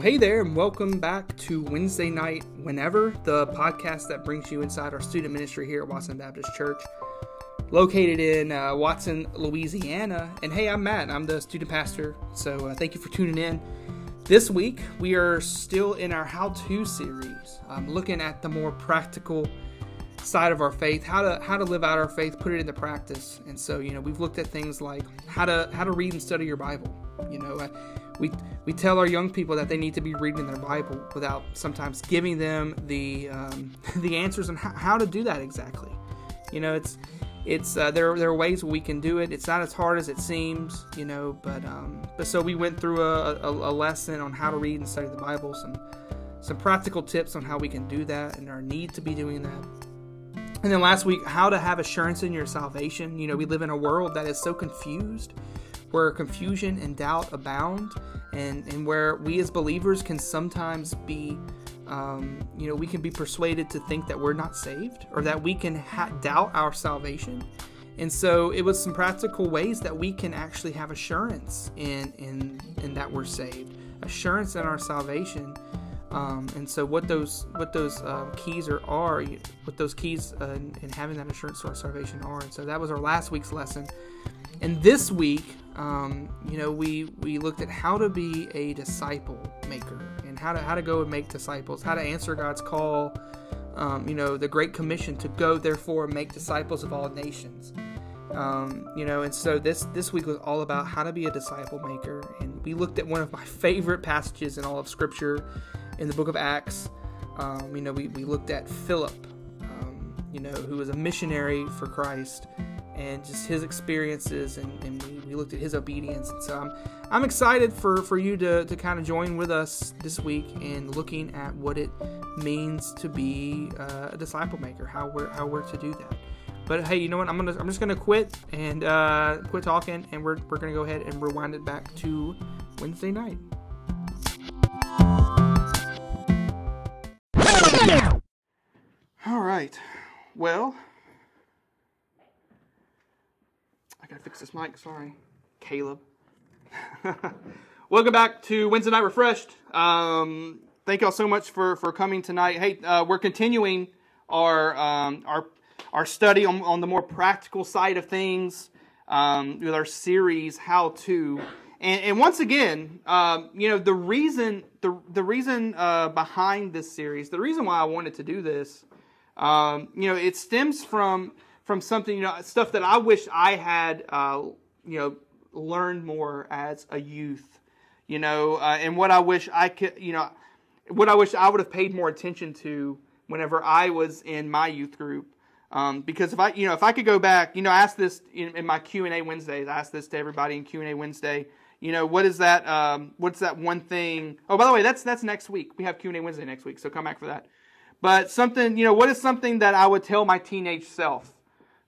Well, hey there, and welcome back to Wednesday Night Whenever, the podcast that brings you inside our student ministry here at Watson Baptist Church, located in uh, Watson, Louisiana. And hey, I'm Matt, I'm the student pastor, so uh, thank you for tuning in. This week, we are still in our How To series, um, looking at the more practical side of our faith, how to how to live out our faith, put it into practice. And so, you know, we've looked at things like how to how to read and study your Bible. You know, uh, we we tell our young people that they need to be reading their Bible without sometimes giving them the um, the answers on how, how, to do that exactly. You know, it's it's uh, there there are ways we can do it. It's not as hard as it seems, you know. But um, but so we went through a, a, a lesson on how to read and study the Bible, some some practical tips on how we can do that and our need to be doing that. And then last week, how to have assurance in your salvation. You know, we live in a world that is so confused where confusion and doubt abound, and, and where we as believers can sometimes be, um, you know, we can be persuaded to think that we're not saved or that we can ha- doubt our salvation. And so it was some practical ways that we can actually have assurance in, in, in that we're saved, assurance in our salvation. Um, and so what those what those uh, keys are are what those keys uh, in, in having that assurance to our salvation are. And so that was our last week's lesson. And this week um, you know, we we looked at how to be a disciple maker and how to how to go and make disciples, how to answer God's call. Um, you know, the Great Commission to go, therefore, make disciples of all nations. Um, you know, and so this this week was all about how to be a disciple maker, and we looked at one of my favorite passages in all of Scripture, in the book of Acts. Um, you know, we, we looked at Philip, um, you know, who was a missionary for Christ, and just his experiences and, and we, looked at his obedience. And so I'm, I'm excited for, for you to, to kind of join with us this week in looking at what it means to be uh, a disciple maker how we're how we're to do that. But hey you know what? I'm gonna I'm just gonna quit and uh, quit talking and we're, we're gonna go ahead and rewind it back to Wednesday night. All right. Well I gotta fix this mic. Sorry, Caleb. Welcome back to Wednesday Night Refreshed. Um, thank y'all so much for for coming tonight. Hey, uh, we're continuing our um, our our study on, on the more practical side of things um, with our series How to. And, and once again, um, you know the reason the the reason uh, behind this series, the reason why I wanted to do this, um, you know, it stems from from something, you know, stuff that I wish I had, uh, you know, learned more as a youth, you know, uh, and what I wish I could, you know, what I wish I would have paid more attention to whenever I was in my youth group. Um, because if I, you know, if I could go back, you know, I asked this in, in my Q and A Wednesdays. I asked this to everybody in Q and A Wednesday. You know, what is that? Um, what's that one thing? Oh, by the way, that's that's next week. We have Q and A Wednesday next week, so come back for that. But something, you know, what is something that I would tell my teenage self?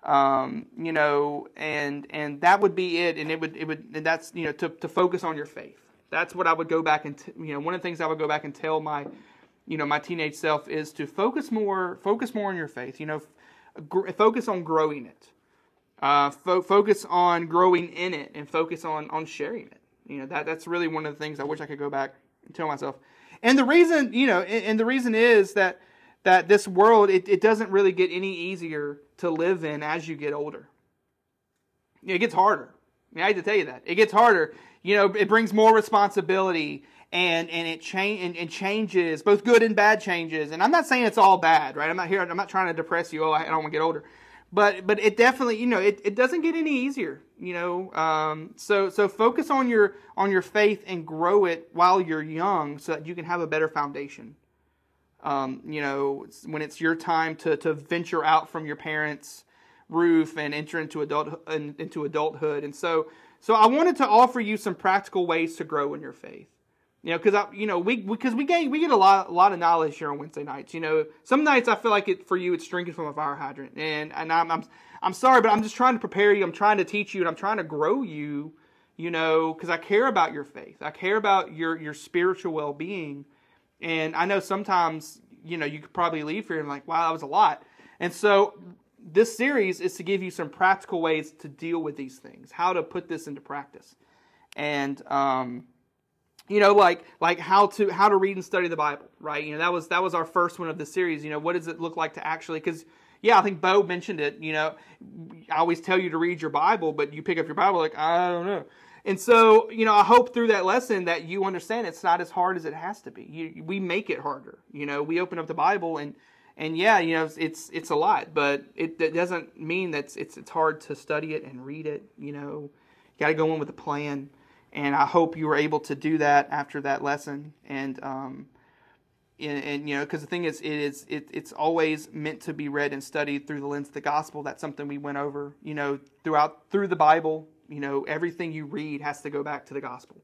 Um, you know, and and that would be it. And it would it would and that's you know to to focus on your faith. That's what I would go back and t- you know one of the things I would go back and tell my you know my teenage self is to focus more focus more on your faith. You know, focus on growing it. Uh, fo- focus on growing in it and focus on on sharing it. You know that that's really one of the things I wish I could go back and tell myself. And the reason you know and, and the reason is that that this world it, it doesn't really get any easier to live in as you get older. It gets harder. I, mean, I to tell you that. It gets harder. You know, it brings more responsibility and and it change and, and, changes both good and bad changes. And I'm not saying it's all bad, right? I'm not here. I'm not trying to depress you. Oh, I don't want to get older, but but it definitely you know it, it doesn't get any easier. You know, um, so so focus on your on your faith and grow it while you're young, so that you can have a better foundation um, you know, when it's your time to, to venture out from your parents' roof and enter into adult into adulthood. And so, so I wanted to offer you some practical ways to grow in your faith. You know, because I, you know, we because we, we get we get a lot a lot of knowledge here on Wednesday nights. You know, some nights I feel like it for you it's drinking from a fire hydrant, and and I'm I'm, I'm sorry, but I'm just trying to prepare you. I'm trying to teach you, and I'm trying to grow you. You know, because I care about your faith. I care about your your spiritual well being. And I know sometimes, you know, you could probably leave here and like, wow, that was a lot. And so this series is to give you some practical ways to deal with these things, how to put this into practice. And, um, you know like like how to how to read and study the bible right you know that was that was our first one of the series you know what does it look like to actually because yeah i think bo mentioned it you know i always tell you to read your bible but you pick up your bible like i don't know and so you know i hope through that lesson that you understand it's not as hard as it has to be you, we make it harder you know we open up the bible and and yeah you know it's it's a lot but it, it doesn't mean that it's it's hard to study it and read it you know you got to go in with a plan and I hope you were able to do that after that lesson. And um, and, and you know, because the thing is, it is it, it's always meant to be read and studied through the lens of the gospel. That's something we went over. You know, throughout through the Bible. You know, everything you read has to go back to the gospel.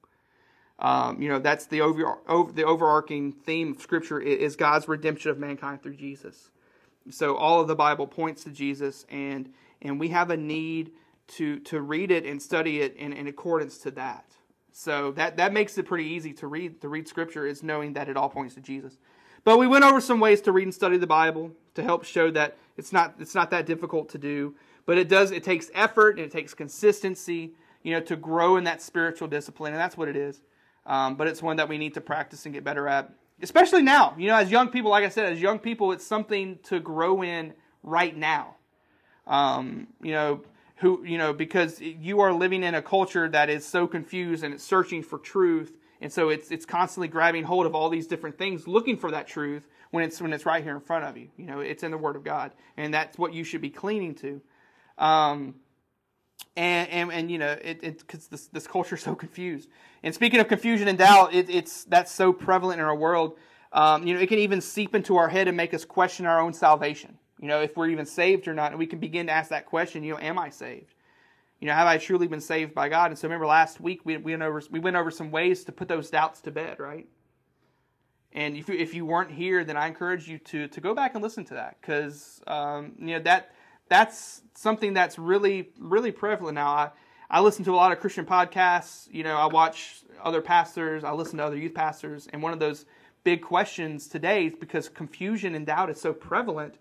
Um, you know, that's the over, over the overarching theme of Scripture is God's redemption of mankind through Jesus. So all of the Bible points to Jesus, and and we have a need to to read it and study it in, in accordance to that. So that, that makes it pretty easy to read to read scripture is knowing that it all points to Jesus. But we went over some ways to read and study the Bible to help show that it's not it's not that difficult to do, but it does it takes effort and it takes consistency, you know, to grow in that spiritual discipline, and that's what it is. Um, but it's one that we need to practice and get better at, especially now. You know, as young people, like I said, as young people, it's something to grow in right now. Um, you know, who you know because you are living in a culture that is so confused and it's searching for truth and so it's it's constantly grabbing hold of all these different things looking for that truth when it's when it's right here in front of you you know it's in the word of god and that's what you should be clinging to um, and, and, and you know it because this this culture is so confused and speaking of confusion and doubt it, it's that's so prevalent in our world um, you know it can even seep into our head and make us question our own salvation you know, if we're even saved or not, and we can begin to ask that question, you know, am I saved? You know, have I truly been saved by God? And so remember last week we, we, went, over, we went over some ways to put those doubts to bed, right? And if you, if you weren't here, then I encourage you to, to go back and listen to that because, um, you know, that, that's something that's really, really prevalent now. I, I listen to a lot of Christian podcasts. You know, I watch other pastors, I listen to other youth pastors, and one of those big questions today is because confusion and doubt is so prevalent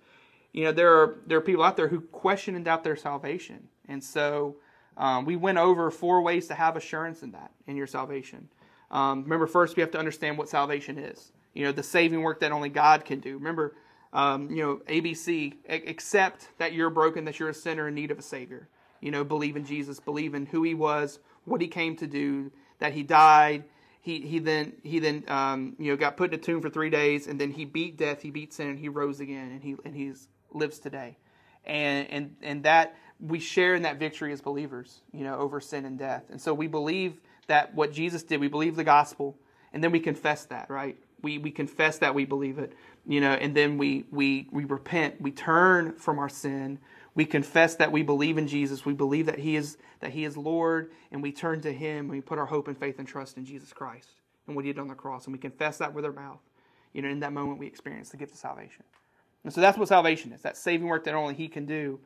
you know there are there are people out there who question and doubt their salvation, and so um, we went over four ways to have assurance in that in your salvation. Um, remember, first we have to understand what salvation is. You know, the saving work that only God can do. Remember, um, you know, ABC, accept that you're broken, that you're a sinner in need of a Savior. You know, believe in Jesus, believe in who He was, what He came to do, that He died. He, he then he then um, you know got put in a tomb for three days, and then he beat death, he beat sin, and he rose again, and he and he's lives today. And, and, and that we share in that victory as believers, you know, over sin and death. And so we believe that what Jesus did, we believe the gospel, and then we confess that, right? We, we confess that we believe it, you know, and then we, we, we repent, we turn from our sin, we confess that we believe in Jesus, we believe that He is, that he is Lord, and we turn to Him, and we put our hope and faith and trust in Jesus Christ and what He did on the cross, and we confess that with our mouth. You know, in that moment we experience the gift of salvation. And so that's what salvation is that saving work that only He can do.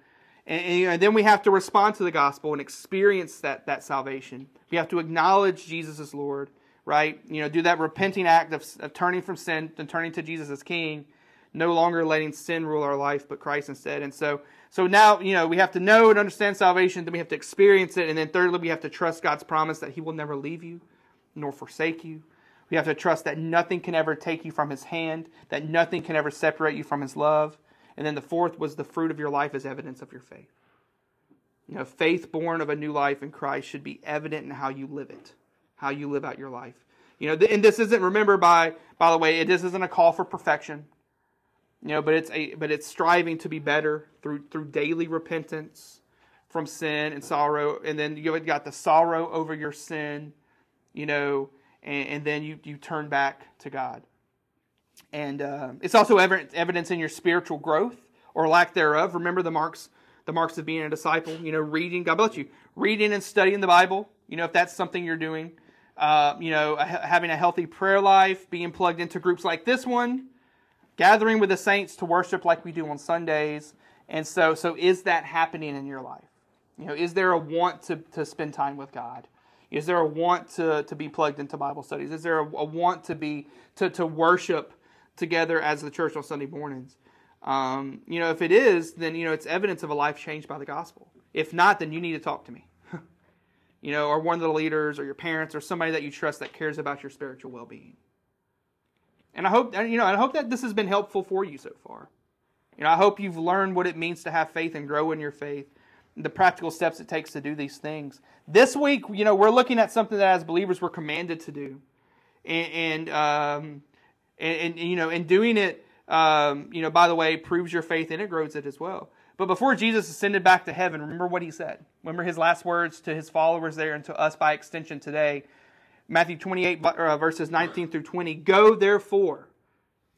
And, and, and, then we have to respond to the gospel and experience that, that salvation. We have to acknowledge Jesus as Lord, right? You know, do that repenting act of, of turning from sin and turning to Jesus as King, no longer letting sin rule our life, but Christ instead. And so, so now, you know, we have to know and understand salvation, then we have to experience it, and then thirdly, we have to trust God's promise that He will never leave you nor forsake you. We have to trust that nothing can ever take you from his hand, that nothing can ever separate you from his love. And then the fourth was the fruit of your life as evidence of your faith. You know, faith born of a new life in Christ should be evident in how you live it, how you live out your life. You know, and this isn't remember by by the way, it, this isn't a call for perfection. You know, but it's a but it's striving to be better through through daily repentance from sin and sorrow, and then you got the sorrow over your sin. You know, and, and then you, you turn back to God. And uh, it's also evidence in your spiritual growth or lack thereof. Remember the marks, the marks of being a disciple. You know, reading. God bless you. Reading and studying the Bible. You know, if that's something you're doing. Uh, you know, having a healthy prayer life, being plugged into groups like this one, gathering with the saints to worship like we do on Sundays. And so, so is that happening in your life? You know, is there a want to, to spend time with God? Is there a want to, to be plugged into Bible studies? Is there a, a want to be to, to worship together as the church on Sunday mornings? Um, you know, if it is, then you know it's evidence of a life changed by the gospel. If not, then you need to talk to me. You know, or one of the leaders, or your parents, or somebody that you trust that cares about your spiritual well-being. And I hope, you know, I hope that this has been helpful for you so far. You know, I hope you've learned what it means to have faith and grow in your faith, the practical steps it takes to do these things. This week, you know, we're looking at something that as believers we're commanded to do, and and um, and, and you know, and doing it, um, you know, by the way, proves your faith and it grows it as well. But before Jesus ascended back to heaven, remember what he said. Remember his last words to his followers there and to us by extension today. Matthew 28, uh, verses 19 through 20. Go therefore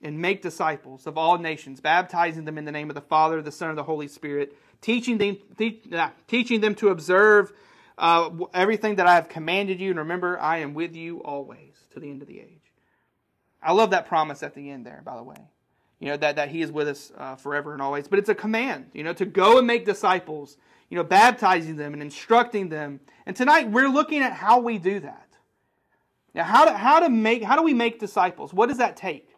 and make disciples of all nations, baptizing them in the name of the Father, the Son, and the Holy Spirit, teaching them, te- teaching them to observe uh, everything that I have commanded you. And remember, I am with you always to the end of the age. I love that promise at the end there, by the way. You know, that, that He is with us uh, forever and always. But it's a command, you know, to go and make disciples, you know, baptizing them and instructing them. And tonight we're looking at how we do that. Now, how to, how to make, how do we make disciples? What does that take?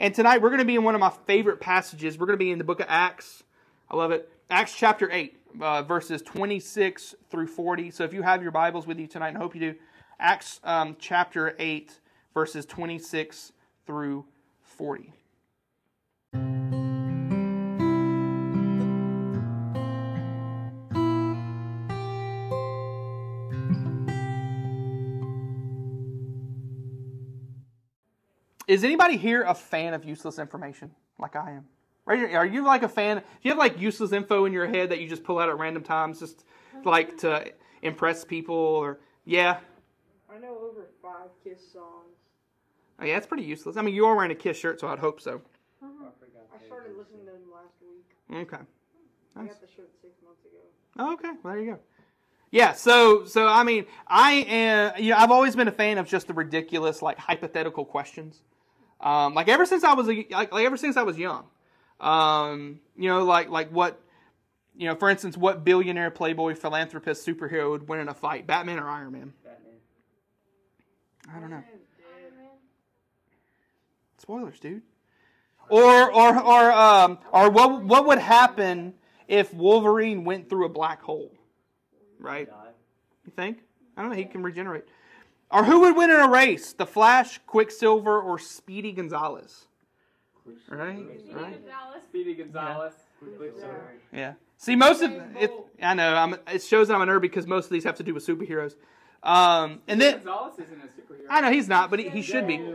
And tonight we're going to be in one of my favorite passages. We're going to be in the book of Acts. I love it. Acts chapter 8, uh, verses 26 through 40. So if you have your Bibles with you tonight, I hope you do. Acts um, chapter 8, verses 26 through 40. Is anybody here a fan of useless information like I am? Are you like a fan? Do you have like useless info in your head that you just pull out at random times just like to impress people or yeah? I know over five Kiss songs. Oh yeah, it's pretty useless. I mean, you are wearing a Kiss shirt, so I'd hope so. Uh-huh. I started listening to them last week. Okay. I got the shirt six months ago. Oh, okay, well, there you go. Yeah, so so I mean, I am. You know, I've always been a fan of just the ridiculous, like hypothetical questions. Um, like ever since I was a, like, like ever since I was young, um, you know, like like what, you know, for instance, what billionaire, playboy, philanthropist, superhero would win in a fight, Batman or Iron Man? Batman. I don't know. Spoilers, dude. Or or or um or what what would happen if Wolverine went through a black hole? Right? You think? I don't know. He can regenerate. Or who would win in a race? The Flash, Quicksilver, or Speedy Gonzalez? Right? Right? Speedy Gonzalez. Yeah. See, most of it. I know. I'm, it shows that I'm a nerd because most of these have to do with superheroes. Um, and then Gonzalez isn't a superhero. I know he's not, but he, he should be.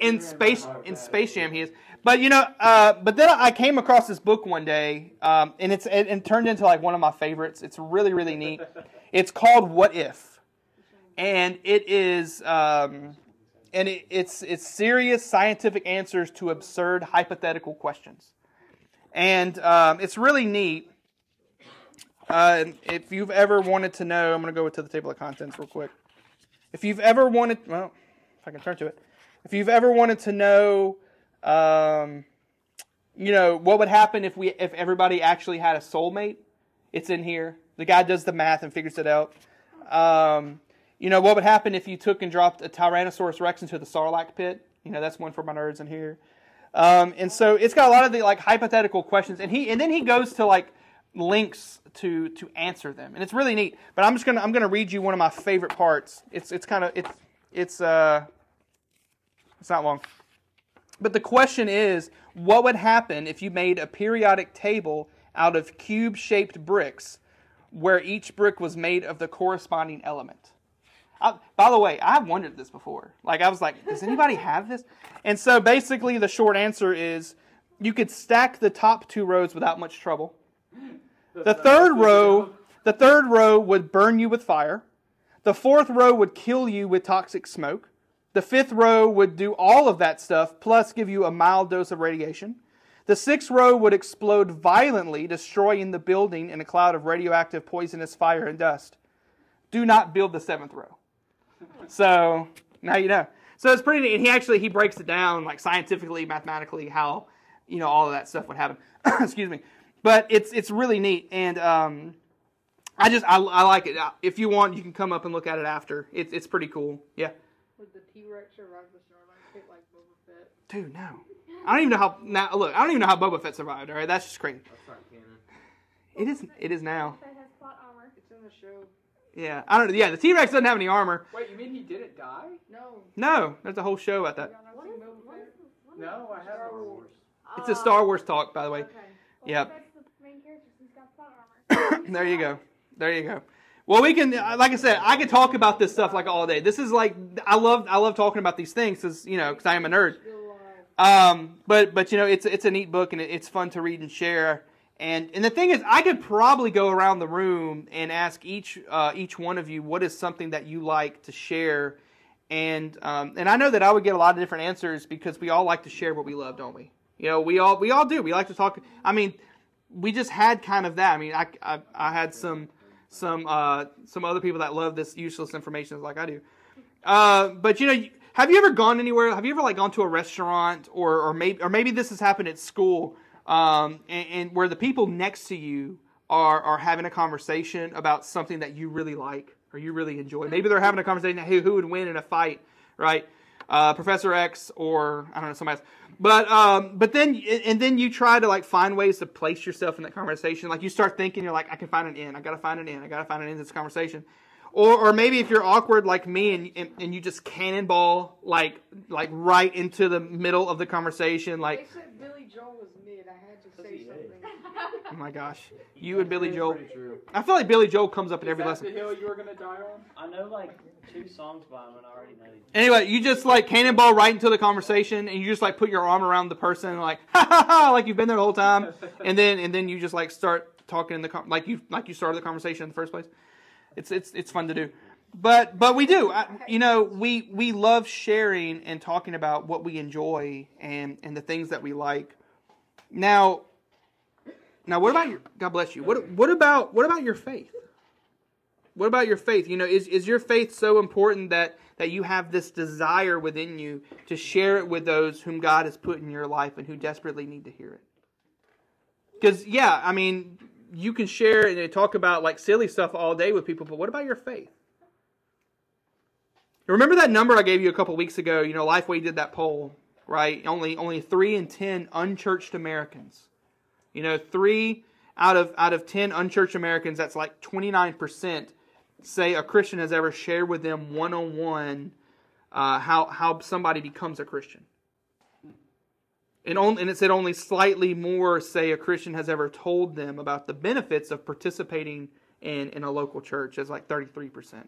In space in Space Jam he is. But you know, uh, but then I came across this book one day, um, and it's it, it turned into like one of my favorites. It's really really neat. It's called What If, and it is um, and it, it's it's serious scientific answers to absurd hypothetical questions, and um, it's really neat. Uh, if you've ever wanted to know, I'm going to go to the table of contents real quick. If you've ever wanted, well, if I can turn to it, if you've ever wanted to know, um, you know, what would happen if we if everybody actually had a soulmate, it's in here. The guy does the math and figures it out. Um, you know, what would happen if you took and dropped a Tyrannosaurus Rex into the Sarlacc pit? You know, that's one for my nerds in here. Um, and so it's got a lot of the like hypothetical questions, and he and then he goes to like links to to answer them, and it's really neat. But I'm just gonna I'm gonna read you one of my favorite parts. It's it's kind of it's it's uh it's not long. But the question is, what would happen if you made a periodic table out of cube-shaped bricks, where each brick was made of the corresponding element? I, by the way, I've wondered this before. Like I was like, does anybody have this? And so basically, the short answer is, you could stack the top two rows without much trouble. The third row, the third row would burn you with fire. The fourth row would kill you with toxic smoke. The fifth row would do all of that stuff, plus give you a mild dose of radiation. The sixth row would explode violently, destroying the building in a cloud of radioactive, poisonous fire and dust. Do not build the seventh row. So now you know. So it's pretty neat. He actually he breaks it down like scientifically, mathematically, how you know all of that stuff would happen. Excuse me. But it's it's really neat, and um, I just I, I like it. If you want, you can come up and look at it after. It's it's pretty cool. Yeah. would the T Rex survive the Sarlacc pit like Boba Fett? Dude, no. I don't even know how. Now, look, I don't even know how Boba Fett survived. All right, that's just crazy. That's not canon. It is. It is now. That has plot armor. It's in the show. Yeah, I don't know. Yeah, the T Rex doesn't have any armor. Wait, you mean he didn't die? No. No, there's a whole show about that. not What seen is, Boba what Fett? is, what is No, I Star haven't. Wars. It's a Star Wars talk, by the way. Okay. Well, Yep. The main character. He's got plot armor. there you go. There you go. Well, we can, uh, like I said, I could talk about this stuff like all day. This is like, I love, I love talking about these things because you know, because I am a nerd. Still alive. Um, but but you know, it's it's a neat book and it's fun to read and share. And and the thing is, I could probably go around the room and ask each uh, each one of you what is something that you like to share. And um, and I know that I would get a lot of different answers because we all like to share what we love, don't we? You know, we all we all do. We like to talk. I mean, we just had kind of that. I mean, I I, I had some some uh, some other people that love this useless information like I do. Uh, but you know, have you ever gone anywhere? Have you ever like gone to a restaurant or or maybe or maybe this has happened at school, um, and, and where the people next to you are are having a conversation about something that you really like or you really enjoy. Maybe they're having a conversation who who would win in a fight, right? Uh, Professor X or I don't know somebody else. But um, but then and then you try to like find ways to place yourself in that conversation. Like you start thinking, you're like, I can find an end. I gotta find an end. I gotta find an end to this conversation. Or, or maybe if you're awkward like me and, and, and you just cannonball like like right into the middle of the conversation like They said Billy Joel was mid. I had to say something. oh my gosh you and Billy Joel true. I feel like Billy Joel comes up in every that lesson the hill you were gonna die on? I know like two songs by him and I already know. anyway you just like cannonball right into the conversation and you just like put your arm around the person and like ha ha ha like you've been there the whole time and then and then you just like start talking in the con- like you like you started the conversation in the first place it's it's it's fun to do. But but we do. I, you know we we love sharing and talking about what we enjoy and and the things that we like. Now now what about your god bless you. What what about what about your faith? What about your faith? You know is is your faith so important that that you have this desire within you to share it with those whom god has put in your life and who desperately need to hear it? Because yeah i mean you can share and they talk about like silly stuff all day with people but what about your faith Remember that number I gave you a couple weeks ago? You know, Lifeway did that poll, right? Only only three in ten unchurched Americans. You know, three out of out of ten unchurched Americans, that's like twenty nine percent, say a Christian has ever shared with them one on one how how somebody becomes a Christian. And, and it said only slightly more say a Christian has ever told them about the benefits of participating in, in a local church as like 33%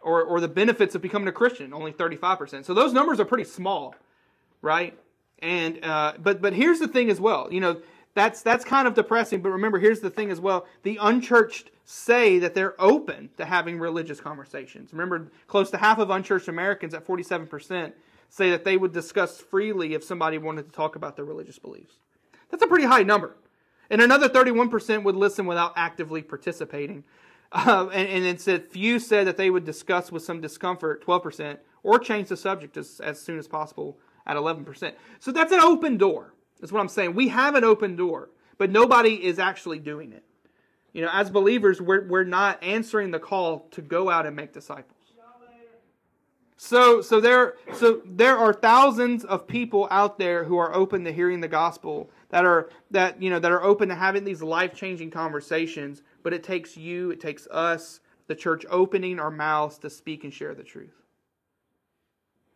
or, or the benefits of becoming a Christian, only 35%. So those numbers are pretty small, right? And uh, but but here's the thing as well. You know, that's that's kind of depressing, but remember here's the thing as well. The unchurched say that they're open to having religious conversations. Remember close to half of unchurched Americans at 47% say that they would discuss freely if somebody wanted to talk about their religious beliefs. That's a pretty high number. And another 31% would listen without actively participating. Uh, and, and it said few said that they would discuss with some discomfort, 12%, or change the subject as, as soon as possible at 11%. So that's an open door. That's what I'm saying. We have an open door, but nobody is actually doing it. You know, as believers, we're, we're not answering the call to go out and make disciples. So, so there, so there are thousands of people out there who are open to hearing the gospel, that are that you know that are open to having these life changing conversations. But it takes you, it takes us, the church, opening our mouths to speak and share the truth.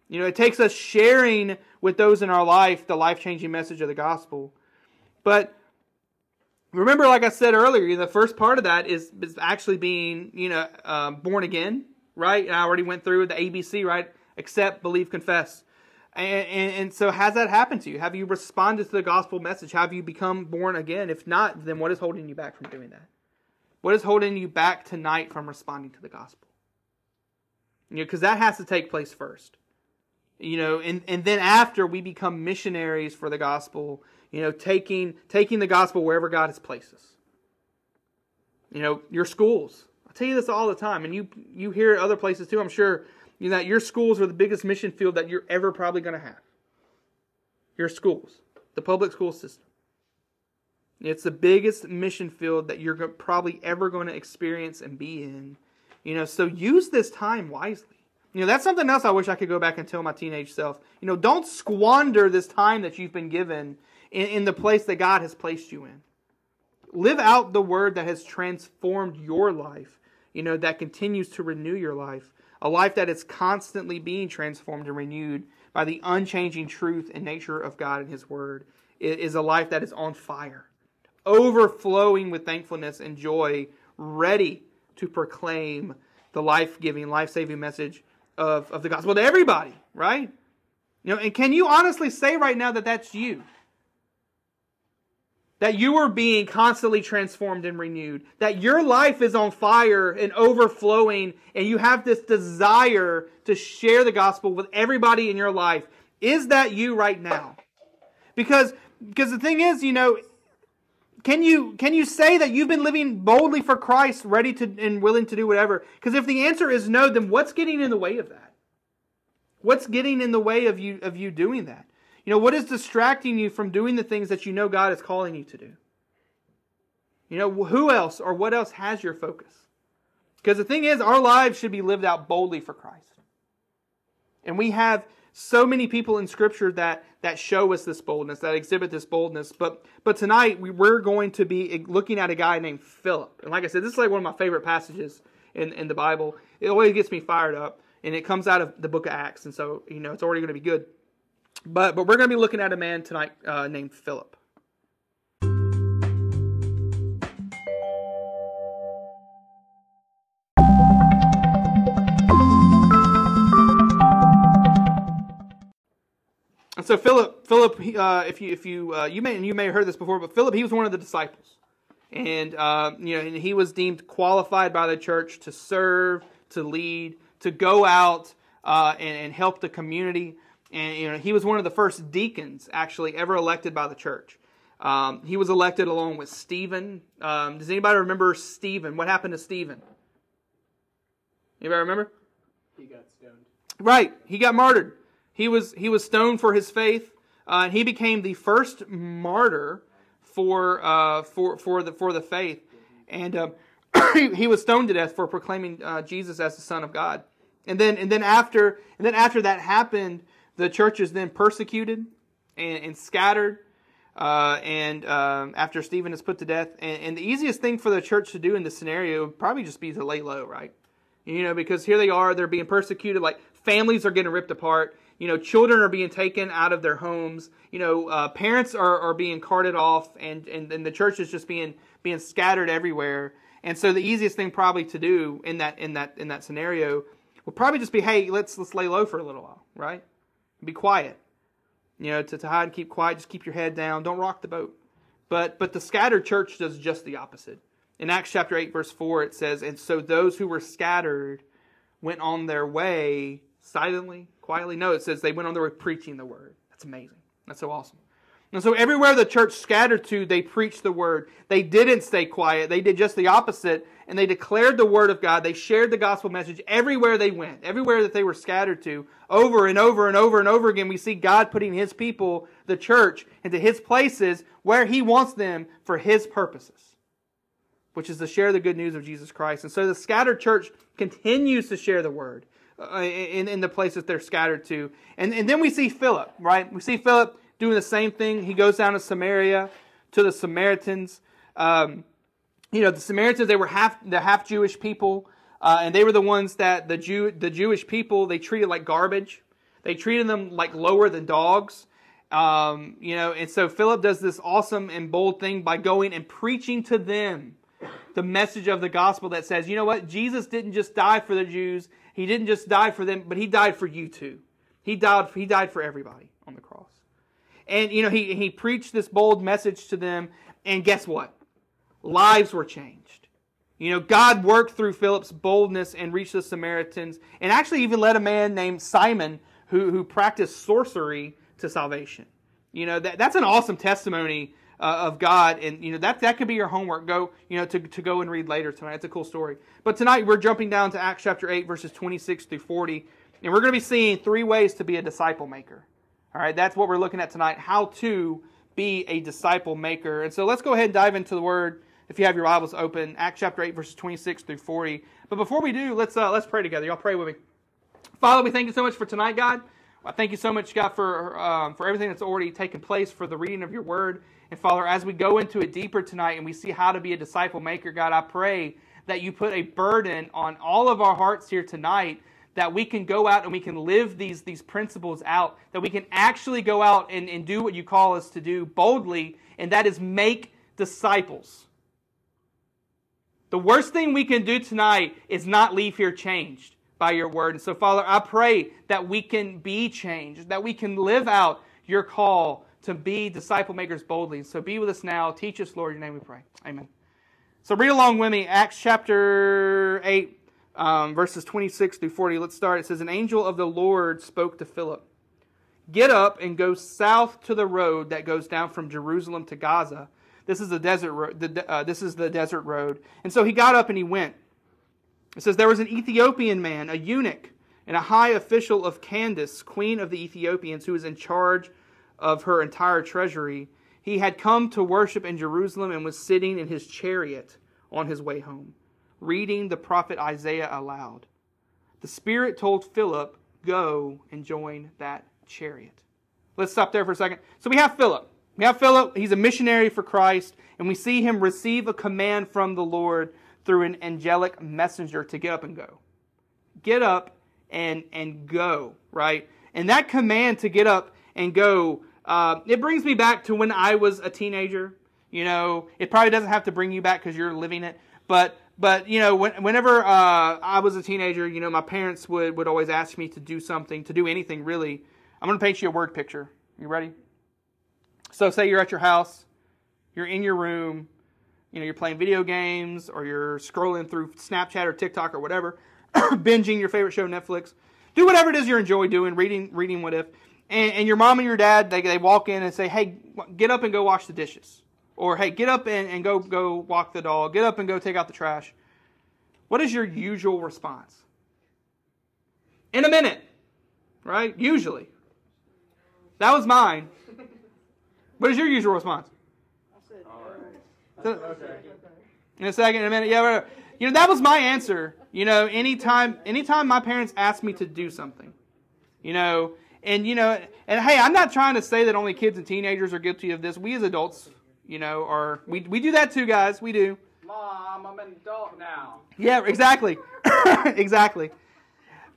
You know, it takes us sharing with those in our life the life changing message of the gospel. But remember, like I said earlier, the first part of that is, is actually being, you know, uh, born again, right? And I already went through the ABC, right? Accept, believe, confess. And, and, and so, has that happened to you? Have you responded to the gospel message? Have you become born again? If not, then what is holding you back from doing that? What is holding you back tonight from responding to the gospel? You know, because that has to take place first. You know, and, and then after we become missionaries for the gospel, you know, taking taking the gospel wherever God has placed us. You know, your schools. Tell you this all the time, and you you hear it other places too. I'm sure you know that your schools are the biggest mission field that you're ever probably going to have. Your schools, the public school system. It's the biggest mission field that you're probably ever going to experience and be in. You know, so use this time wisely. You know, that's something else I wish I could go back and tell my teenage self. You know, don't squander this time that you've been given in, in the place that God has placed you in. Live out the word that has transformed your life. You know, that continues to renew your life. A life that is constantly being transformed and renewed by the unchanging truth and nature of God and His Word is a life that is on fire, overflowing with thankfulness and joy, ready to proclaim the life giving, life saving message of, of the gospel to everybody, right? You know, and can you honestly say right now that that's you? That you are being constantly transformed and renewed. That your life is on fire and overflowing, and you have this desire to share the gospel with everybody in your life. Is that you right now? Because, because the thing is, you know, can you can you say that you've been living boldly for Christ, ready to and willing to do whatever? Because if the answer is no, then what's getting in the way of that? What's getting in the way of you of you doing that? You know, what is distracting you from doing the things that you know God is calling you to do? You know, who else or what else has your focus? Because the thing is, our lives should be lived out boldly for Christ. And we have so many people in Scripture that, that show us this boldness, that exhibit this boldness. But, but tonight, we, we're going to be looking at a guy named Philip. And like I said, this is like one of my favorite passages in, in the Bible. It always gets me fired up. And it comes out of the book of Acts. And so, you know, it's already going to be good. But but we're going to be looking at a man tonight uh, named Philip. And so Philip, Philip, uh, if you if you uh, you may you may have heard this before, but Philip he was one of the disciples, and uh, you know and he was deemed qualified by the church to serve, to lead, to go out uh, and, and help the community and you know he was one of the first deacons actually ever elected by the church. Um, he was elected along with Stephen. Um, does anybody remember Stephen? What happened to Stephen? Anybody remember? He got stoned. Right, he got martyred. He was he was stoned for his faith, uh, and he became the first martyr for uh, for for the for the faith, and uh, he was stoned to death for proclaiming uh, Jesus as the Son of God. And then and then after and then after that happened, the church is then persecuted and, and scattered. Uh, and um, after Stephen is put to death, and, and, the easiest thing for the church to do in this scenario would probably just be to lay low, right? You know, because here they are, they're being persecuted, like families are getting ripped apart. You know, children are being taken out of their homes. You know, uh, parents are, are being carted off, and, and, and the church is just being being scattered everywhere. And so the easiest thing probably to do in that in that in that scenario would probably just be, hey, let's let's lay low for a little while, right? Be quiet. You know, to, to hide and keep quiet, just keep your head down. Don't rock the boat. But but the scattered church does just the opposite. In Acts chapter 8, verse 4, it says, And so those who were scattered went on their way silently, quietly. No, it says they went on their way preaching the word. That's amazing. That's so awesome. And so everywhere the church scattered to, they preached the word. They didn't stay quiet. They did just the opposite, and they declared the word of God. They shared the gospel message everywhere they went, everywhere that they were scattered to, over and over and over and over again. We see God putting his people, the church, into his places where he wants them for his purposes, which is to share the good news of Jesus Christ. And so the scattered church continues to share the word. Uh, in, in the places they're scattered to. And, and then we see Philip, right? We see Philip doing the same thing. He goes down to Samaria to the Samaritans. Um, you know, the Samaritans, they were half, the half Jewish people, uh, and they were the ones that the Jew, the Jewish people, they treated like garbage. They treated them like lower than dogs. Um, you know, and so Philip does this awesome and bold thing by going and preaching to them the message of the gospel that says, you know what? Jesus didn't just die for the Jews. He didn't just die for them, but he died for you too. He died, he died for everybody on the cross. And, you know, he, he preached this bold message to them. And guess what? Lives were changed. You know, God worked through Philip's boldness and reached the Samaritans and actually even led a man named Simon who, who practiced sorcery to salvation. You know, that, that's an awesome testimony uh, of God. And, you know, that, that could be your homework. Go, you know, to, to go and read later tonight. It's a cool story. But tonight we're jumping down to Acts chapter 8, verses 26 through 40. And we're going to be seeing three ways to be a disciple maker. All right, that's what we're looking at tonight how to be a disciple maker. And so let's go ahead and dive into the word. If you have your Bibles open, Acts chapter 8, verses 26 through 40. But before we do, let's, uh, let's pray together. Y'all pray with me. Father, we thank you so much for tonight, God. I thank you so much, God, for, um, for everything that's already taken place, for the reading of your word. And Father, as we go into it deeper tonight and we see how to be a disciple maker, God, I pray that you put a burden on all of our hearts here tonight that we can go out and we can live these, these principles out, that we can actually go out and, and do what you call us to do boldly, and that is make disciples. The worst thing we can do tonight is not leave here changed by your word. And so, Father, I pray that we can be changed, that we can live out your call to be disciple makers boldly. So be with us now. Teach us, Lord, in your name we pray. Amen. So read along with me, Acts chapter 8, um, verses 26 through 40. Let's start. It says, An angel of the Lord spoke to Philip. Get up and go south to the road that goes down from Jerusalem to Gaza. This is the desert road. The, uh, this is the desert road. And so he got up and he went. It says there was an Ethiopian man, a eunuch, and a high official of Candace, queen of the Ethiopians, who was in charge of her entire treasury. He had come to worship in Jerusalem and was sitting in his chariot on his way home, reading the prophet Isaiah aloud. The Spirit told Philip, Go and join that chariot. Let's stop there for a second. So we have Philip. We have Philip. He's a missionary for Christ, and we see him receive a command from the Lord through an angelic messenger to get up and go. Get up and, and go, right? And that command to get up and go, uh, it brings me back to when I was a teenager. You know, it probably doesn't have to bring you back because you're living it, but but you know, when, whenever uh, I was a teenager, you know, my parents would would always ask me to do something, to do anything really. I'm going to paint you a word picture. You ready? So, say you're at your house, you're in your room, you know, you're playing video games or you're scrolling through Snapchat or TikTok or whatever, binging your favorite show, Netflix. Do whatever it is you enjoy doing, reading, reading what if. And, and your mom and your dad, they, they walk in and say, hey, get up and go wash the dishes. Or, hey, get up and, and go, go walk the dog. Get up and go take out the trash. What is your usual response? In a minute, right? Usually. That was mine. What is your usual response? In a second, in a minute, yeah, whatever. You know, that was my answer. You know, anytime, anytime my parents asked me to do something, you know, and you know, and hey, I'm not trying to say that only kids and teenagers are guilty of this. We as adults, you know, are we we do that too, guys. We do. Mom, I'm an adult now. Yeah, exactly, exactly.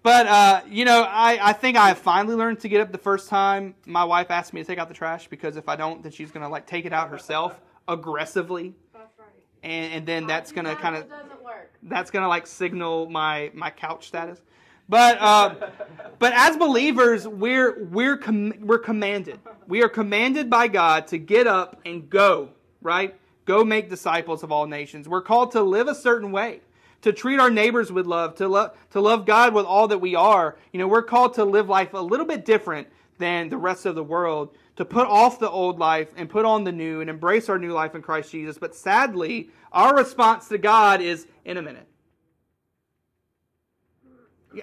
But uh, you know, I, I think I have finally learned to get up the first time my wife asked me to take out the trash because if I don't, then she's gonna like take it out herself aggressively, That's right. and, and then that's gonna kind of It doesn't work. that's gonna like signal my my couch status. But uh, but as believers, we're we're com- we're commanded. We are commanded by God to get up and go. Right? Go make disciples of all nations. We're called to live a certain way, to treat our neighbors with love, to love to love God with all that we are. You know, we're called to live life a little bit different than the rest of the world. To put off the old life and put on the new and embrace our new life in Christ Jesus. But sadly, our response to God is in a minute.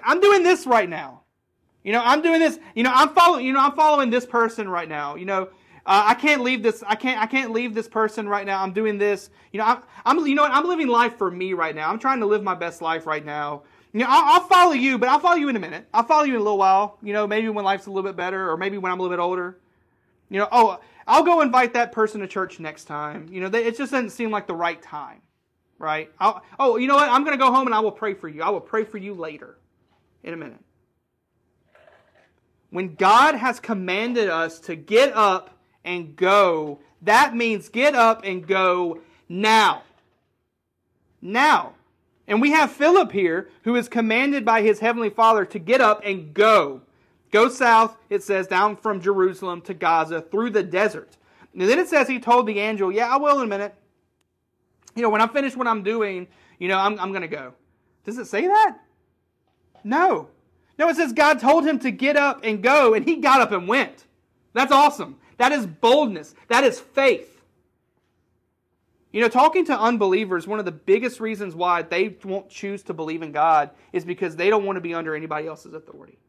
I'm doing this right now. You know, I'm doing this. You know, I'm following. You know, I'm following this person right now. You know, uh, I can't leave this. I can't. I can't leave this person right now. I'm doing this. You know, I'm. I'm you know what? I'm living life for me right now. I'm trying to live my best life right now. You know, I'll, I'll follow you, but I'll follow you in a minute. I'll follow you in a little while. You know, maybe when life's a little bit better, or maybe when I'm a little bit older. You know, oh, I'll go invite that person to church next time. You know, they, it just doesn't seem like the right time, right? I'll, oh, you know what? I'm going to go home and I will pray for you. I will pray for you later in a minute. When God has commanded us to get up and go, that means get up and go now. Now. And we have Philip here who is commanded by his heavenly Father to get up and go. Go south, it says, down from Jerusalem to Gaza through the desert. And then it says he told the angel, Yeah, I will in a minute. You know, when I'm finished what I'm doing, you know, I'm, I'm going to go. Does it say that? No. No, it says God told him to get up and go, and he got up and went. That's awesome. That is boldness. That is faith. You know, talking to unbelievers, one of the biggest reasons why they won't choose to believe in God is because they don't want to be under anybody else's authority.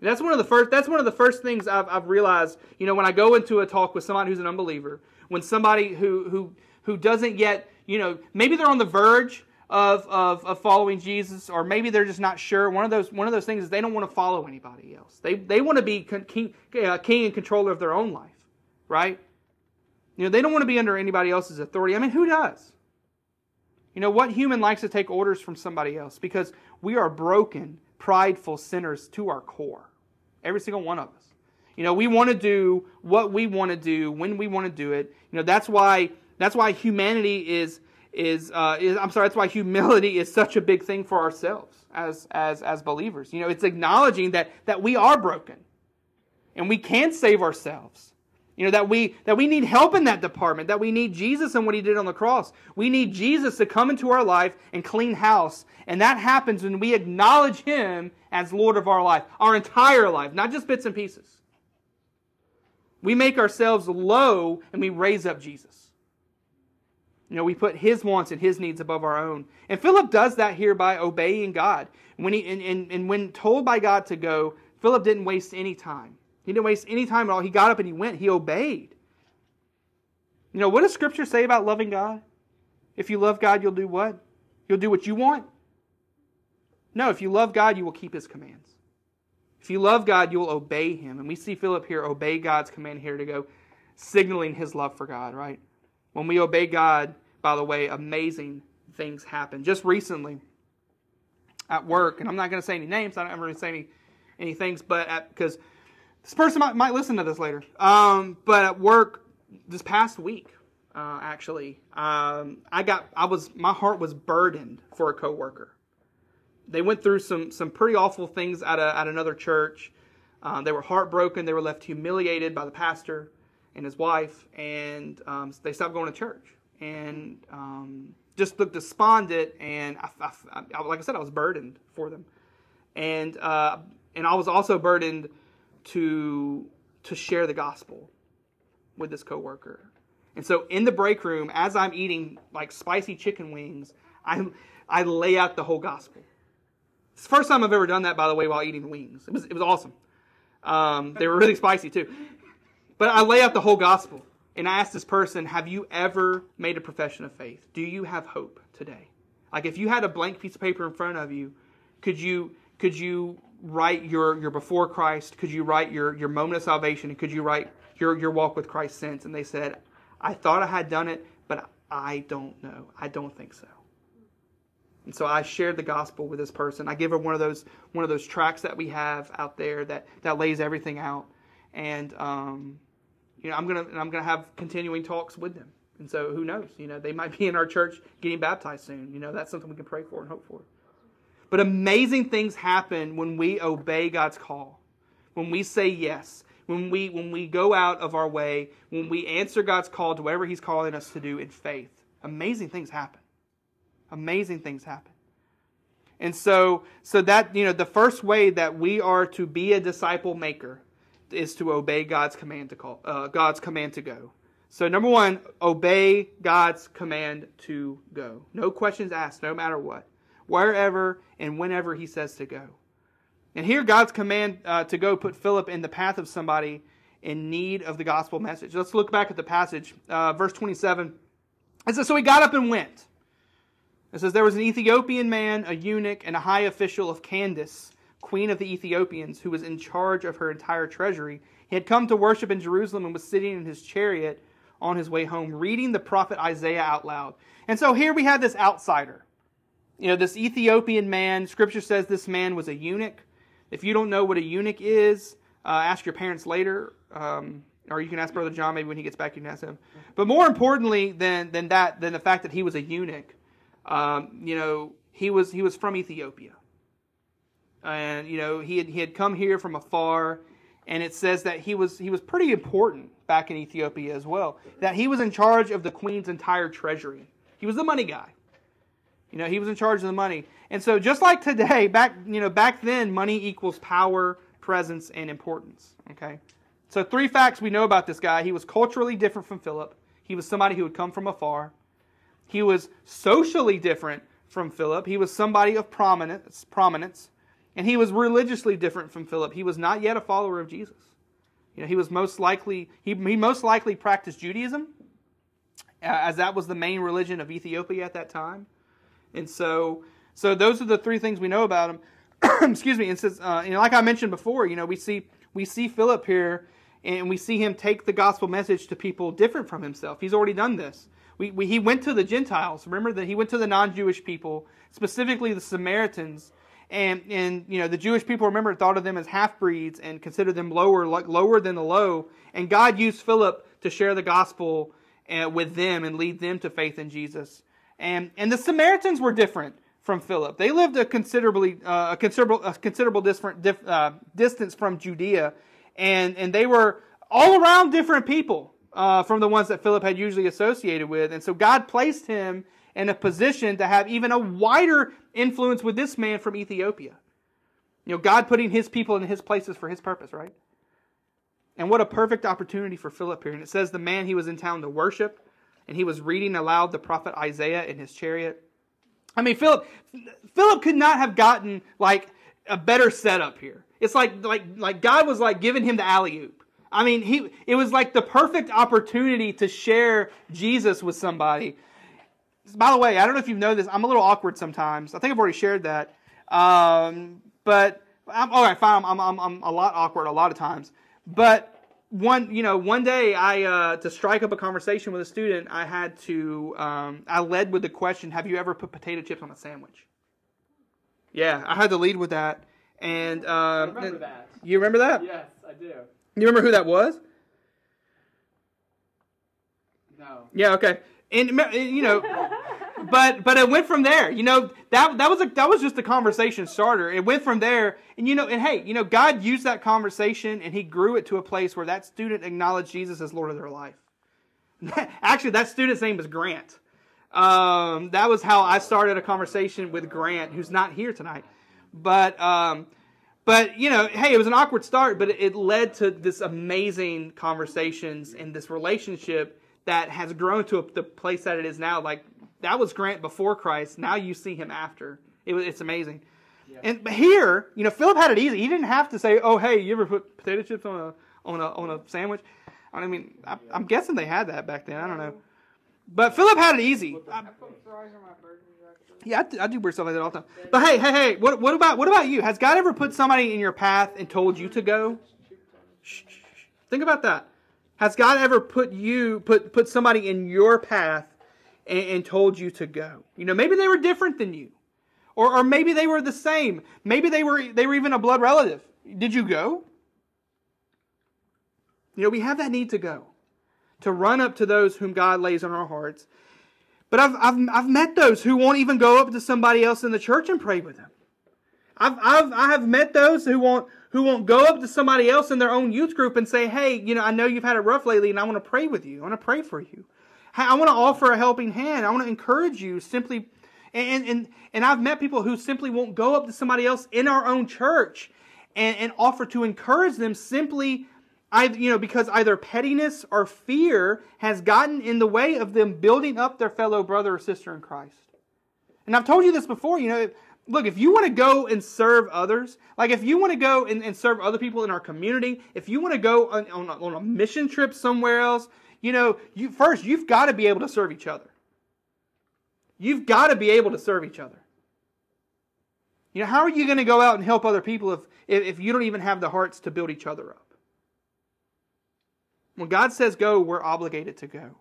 That's one of the first. That's one of the first things I've, I've realized. You know, when I go into a talk with somebody who's an unbeliever, when somebody who who who doesn't yet, you know, maybe they're on the verge of, of, of following Jesus, or maybe they're just not sure. One of those one of those things is they don't want to follow anybody else. They they want to be king, uh, king and controller of their own life, right? You know, they don't want to be under anybody else's authority. I mean, who does? You know, what human likes to take orders from somebody else? Because we are broken, prideful sinners to our core. Every single one of us. You know, we want to do what we want to do when we want to do it. You know, that's why that's why humanity is is, uh, is I'm sorry, that's why humility is such a big thing for ourselves as as as believers. You know, it's acknowledging that that we are broken and we can't save ourselves. You know, that we that we need help in that department, that we need Jesus and what he did on the cross. We need Jesus to come into our life and clean house. And that happens when we acknowledge him as Lord of our life, our entire life, not just bits and pieces. We make ourselves low and we raise up Jesus. You know, we put his wants and his needs above our own. And Philip does that here by obeying God. When he and, and, and when told by God to go, Philip didn't waste any time. He didn't waste any time at all. He got up and he went. He obeyed. You know, what does Scripture say about loving God? If you love God, you'll do what? You'll do what you want? No, if you love God, you will keep his commands. If you love God, you will obey him. And we see Philip here obey God's command here to go, signaling his love for God, right? When we obey God, by the way, amazing things happen. Just recently at work, and I'm not going to say any names, I don't ever say any, any things, but because this person might, might listen to this later. Um, but at work this past week, uh, actually, um, I got I was my heart was burdened for a coworker. They went through some some pretty awful things at a, at another church. Um, they were heartbroken. They were left humiliated by the pastor and his wife, and um, they stopped going to church and um, just looked despondent. And I, I, I, like I said, I was burdened for them, and uh, and I was also burdened to to share the gospel with this coworker. And so in the break room, as I'm eating like spicy chicken wings, I I lay out the whole gospel. It's the first time I've ever done that, by the way, while eating wings. It was it was awesome. Um, they were really spicy too. But I lay out the whole gospel and I ask this person, "Have you ever made a profession of faith? Do you have hope today? Like if you had a blank piece of paper in front of you, could you could you write your, your before Christ? Could you write your, your moment of salvation? Could you write your, your walk with Christ since? And they said, I thought I had done it, but I don't know. I don't think so. And so I shared the gospel with this person. I give her one of those one of those tracts that we have out there that, that lays everything out. And um, you know, I'm gonna I'm gonna have continuing talks with them. And so who knows? You know, they might be in our church getting baptized soon. You know, that's something we can pray for and hope for. But amazing things happen when we obey God's call, when we say yes, when we, when we go out of our way, when we answer God's call to whatever He's calling us to do in faith. Amazing things happen. Amazing things happen. And so, so that, you know, the first way that we are to be a disciple maker is to obey God's command to call, uh, God's command to go. So number one, obey God's command to go. No questions asked, no matter what wherever and whenever he says to go. And here, God's command uh, to go put Philip in the path of somebody in need of the gospel message. Let's look back at the passage, uh, verse 27. It says, So he got up and went. It says, There was an Ethiopian man, a eunuch, and a high official of Candace, queen of the Ethiopians, who was in charge of her entire treasury. He had come to worship in Jerusalem and was sitting in his chariot on his way home, reading the prophet Isaiah out loud. And so here we have this outsider you know, this Ethiopian man, scripture says this man was a eunuch. If you don't know what a eunuch is, uh, ask your parents later. Um, or you can ask Brother John maybe when he gets back, you can ask him. But more importantly than, than that, than the fact that he was a eunuch, um, you know, he was, he was from Ethiopia. And, you know, he had, he had come here from afar. And it says that he was, he was pretty important back in Ethiopia as well. That he was in charge of the queen's entire treasury. He was the money guy. You know, he was in charge of the money. And so just like today, back you know, back then money equals power, presence, and importance. Okay? So three facts we know about this guy. He was culturally different from Philip. He was somebody who had come from afar. He was socially different from Philip. He was somebody of prominence, prominence. And he was religiously different from Philip. He was not yet a follower of Jesus. You know, he was most likely he, he most likely practiced Judaism, as that was the main religion of Ethiopia at that time. And so, so those are the three things we know about him. Excuse me. And says, uh, you know, like I mentioned before, you know, we see we see Philip here, and we see him take the gospel message to people different from himself. He's already done this. We, we, he went to the Gentiles. Remember that he went to the non-Jewish people, specifically the Samaritans, and and you know the Jewish people remember thought of them as half breeds and considered them lower like lower than the low. And God used Philip to share the gospel uh, with them and lead them to faith in Jesus. And and the Samaritans were different from Philip. They lived a considerably uh, a considerable a considerable different dif, uh, distance from Judea, and and they were all around different people uh, from the ones that Philip had usually associated with. And so God placed him in a position to have even a wider influence with this man from Ethiopia. You know, God putting his people in his places for his purpose, right? And what a perfect opportunity for Philip here. And it says the man he was in town to worship, and he was reading aloud the prophet Isaiah in his chariot. I mean, Philip, Philip could not have gotten like a better setup here. It's like like like God was like giving him the alley oop. I mean, he it was like the perfect opportunity to share Jesus with somebody. By the way, I don't know if you know this. I'm a little awkward sometimes. I think I've already shared that. Um, but I'm all right. Fine. I'm, I'm I'm a lot awkward a lot of times. But one you know one day I uh, to strike up a conversation with a student, I had to um, I led with the question, "Have you ever put potato chips on a sandwich?" Yeah, I had to lead with that. And I remember that. You remember that? Yes, I do. You remember who that was? No. Yeah, okay. And you know, but but it went from there. You know that that was a that was just a conversation starter. It went from there, and you know, and hey, you know, God used that conversation, and He grew it to a place where that student acknowledged Jesus as Lord of their life. Actually, that student's name was Grant. Um, that was how I started a conversation with Grant, who's not here tonight. But um, but you know, hey, it was an awkward start, but it led to this amazing conversations and this relationship that has grown to a, the place that it is now. Like that was Grant before Christ. Now you see him after. It it's amazing. Yeah. And but here, you know, Philip had it easy. He didn't have to say, "Oh, hey, you ever put potato chips on a on a on a sandwich?" I mean, I, am guessing they had that back then. I don't know. But Philip had it easy. I, yeah, I do, I do weird stuff like that all the time. But hey, hey, hey, what, what about what about you? Has God ever put somebody in your path and told you to go? Shh, shh, shh. Think about that. Has God ever put you put put somebody in your path and, and told you to go? You know, maybe they were different than you, or or maybe they were the same. Maybe they were they were even a blood relative. Did you go? You know, we have that need to go, to run up to those whom God lays on our hearts. But I've, I've, I've met those who won't even go up to somebody else in the church and pray with them. I've, I've, I have met those who won't, who won't go up to somebody else in their own youth group and say, hey, you know, I know you've had it rough lately and I want to pray with you. I want to pray for you. I want to offer a helping hand. I want to encourage you simply. And, and, and I've met people who simply won't go up to somebody else in our own church and, and offer to encourage them simply either, you know, because either pettiness or fear has gotten in the way of them building up their fellow brother or sister in Christ. And I've told you this before, you know, look, if you want to go and serve others, like if you want to go and, and serve other people in our community, if you want to go on, on, a, on a mission trip somewhere else, you know, you first you've got to be able to serve each other. You've got to be able to serve each other. You know, how are you going to go out and help other people if, if you don't even have the hearts to build each other up? When God says go, we're obligated to go.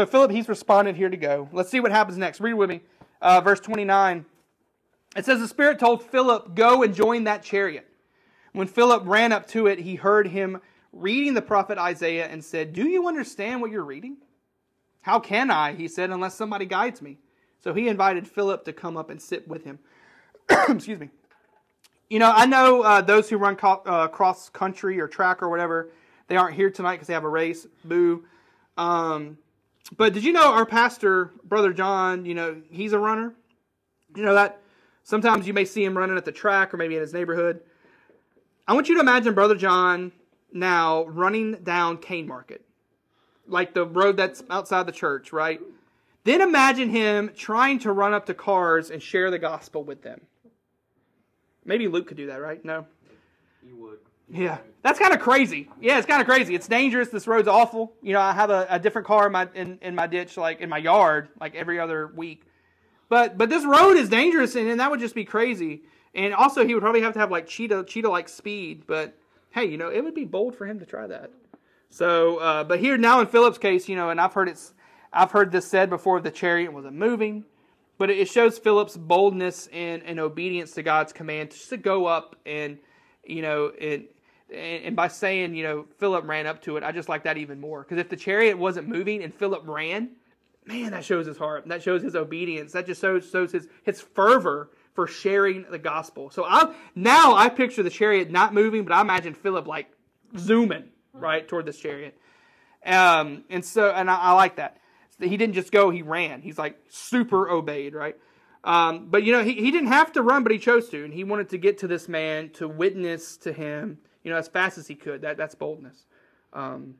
So Philip, he's responded here to go. Let's see what happens next. Read with me. Uh, verse 29. It says, The Spirit told Philip, Go and join that chariot. When Philip ran up to it, he heard him reading the prophet Isaiah and said, Do you understand what you're reading? How can I, he said, unless somebody guides me? So he invited Philip to come up and sit with him. Excuse me. You know, I know uh, those who run co- uh, cross country or track or whatever, they aren't here tonight because they have a race. Boo. Um, but did you know our pastor, Brother John, you know, he's a runner? You know that sometimes you may see him running at the track or maybe in his neighborhood. I want you to imagine Brother John now running down Cane Market, like the road that's outside the church, right? Then imagine him trying to run up to cars and share the gospel with them. Maybe Luke could do that, right? No? You would. Yeah. That's kind of crazy. Yeah, it's kind of crazy. It's dangerous. This road's awful. You know, I have a, a different car in my in, in my ditch, like in my yard, like every other week. But but this road is dangerous, and, and that would just be crazy. And also, he would probably have to have like cheetah cheetah like speed. But hey, you know, it would be bold for him to try that. So, uh, but here now in Philip's case, you know, and I've heard it's, I've heard this said before: the chariot wasn't moving, but it shows Philip's boldness and, and obedience to God's command just to go up and, you know, and and by saying, you know, Philip ran up to it, I just like that even more. Because if the chariot wasn't moving and Philip ran, man, that shows his heart. That shows his obedience. That just shows, shows his, his fervor for sharing the gospel. So I now I picture the chariot not moving, but I imagine Philip like zooming right toward this chariot. Um, and so, and I, I like that. He didn't just go; he ran. He's like super obeyed, right? Um, but you know, he, he didn't have to run, but he chose to, and he wanted to get to this man to witness to him you know, as fast as he could. That that's boldness. Um,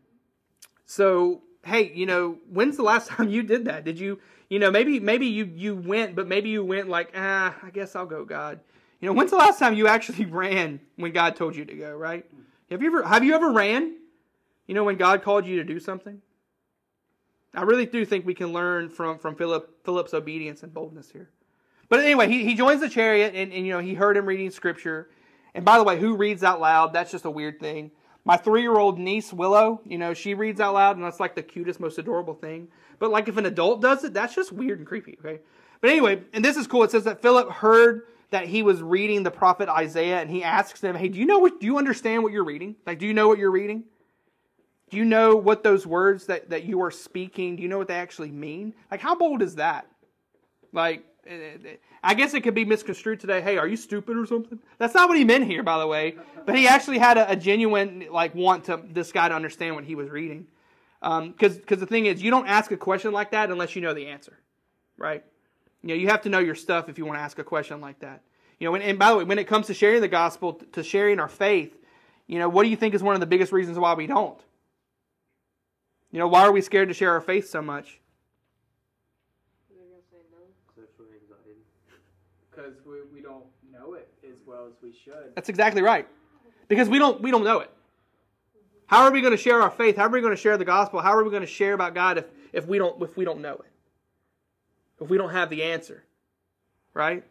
so hey, you know, when's the last time you did that? Did you, you know, maybe maybe you you went, but maybe you went like, ah, I guess I'll go, God. You know, when's the last time you actually ran when God told you to go? Right? Have you ever have you ever ran? You know, when God called you to do something. I really do think we can learn from from Philip Philip's obedience and boldness here. But anyway, he, he joins the chariot and, and you know he heard him reading scripture and by the way, who reads out loud? That's just a weird thing. My three year old niece, Willow, you know, she reads out loud, and that's like the cutest, most adorable thing. But like if an adult does it, that's just weird and creepy, okay? But anyway, and this is cool. It says that Philip heard that he was reading the prophet Isaiah, and he asks them, Hey, do you know what, do you understand what you're reading? Like, do you know what you're reading? Do you know what those words that, that you are speaking, do you know what they actually mean? Like, how bold is that? Like, I guess it could be misconstrued today. Hey, are you stupid or something? That's not what he meant here, by the way. But he actually had a, a genuine like want to this guy to understand what he was reading. Because um, because the thing is, you don't ask a question like that unless you know the answer, right? You know, you have to know your stuff if you want to ask a question like that. You know, and, and by the way, when it comes to sharing the gospel, to sharing our faith, you know, what do you think is one of the biggest reasons why we don't? You know, why are we scared to share our faith so much? Because we, we don't know it as well as we should. That's exactly right. Because we don't we don't know it. How are we going to share our faith? How are we going to share the gospel? How are we going to share about God if, if we don't if we don't know it? If we don't have the answer. Right?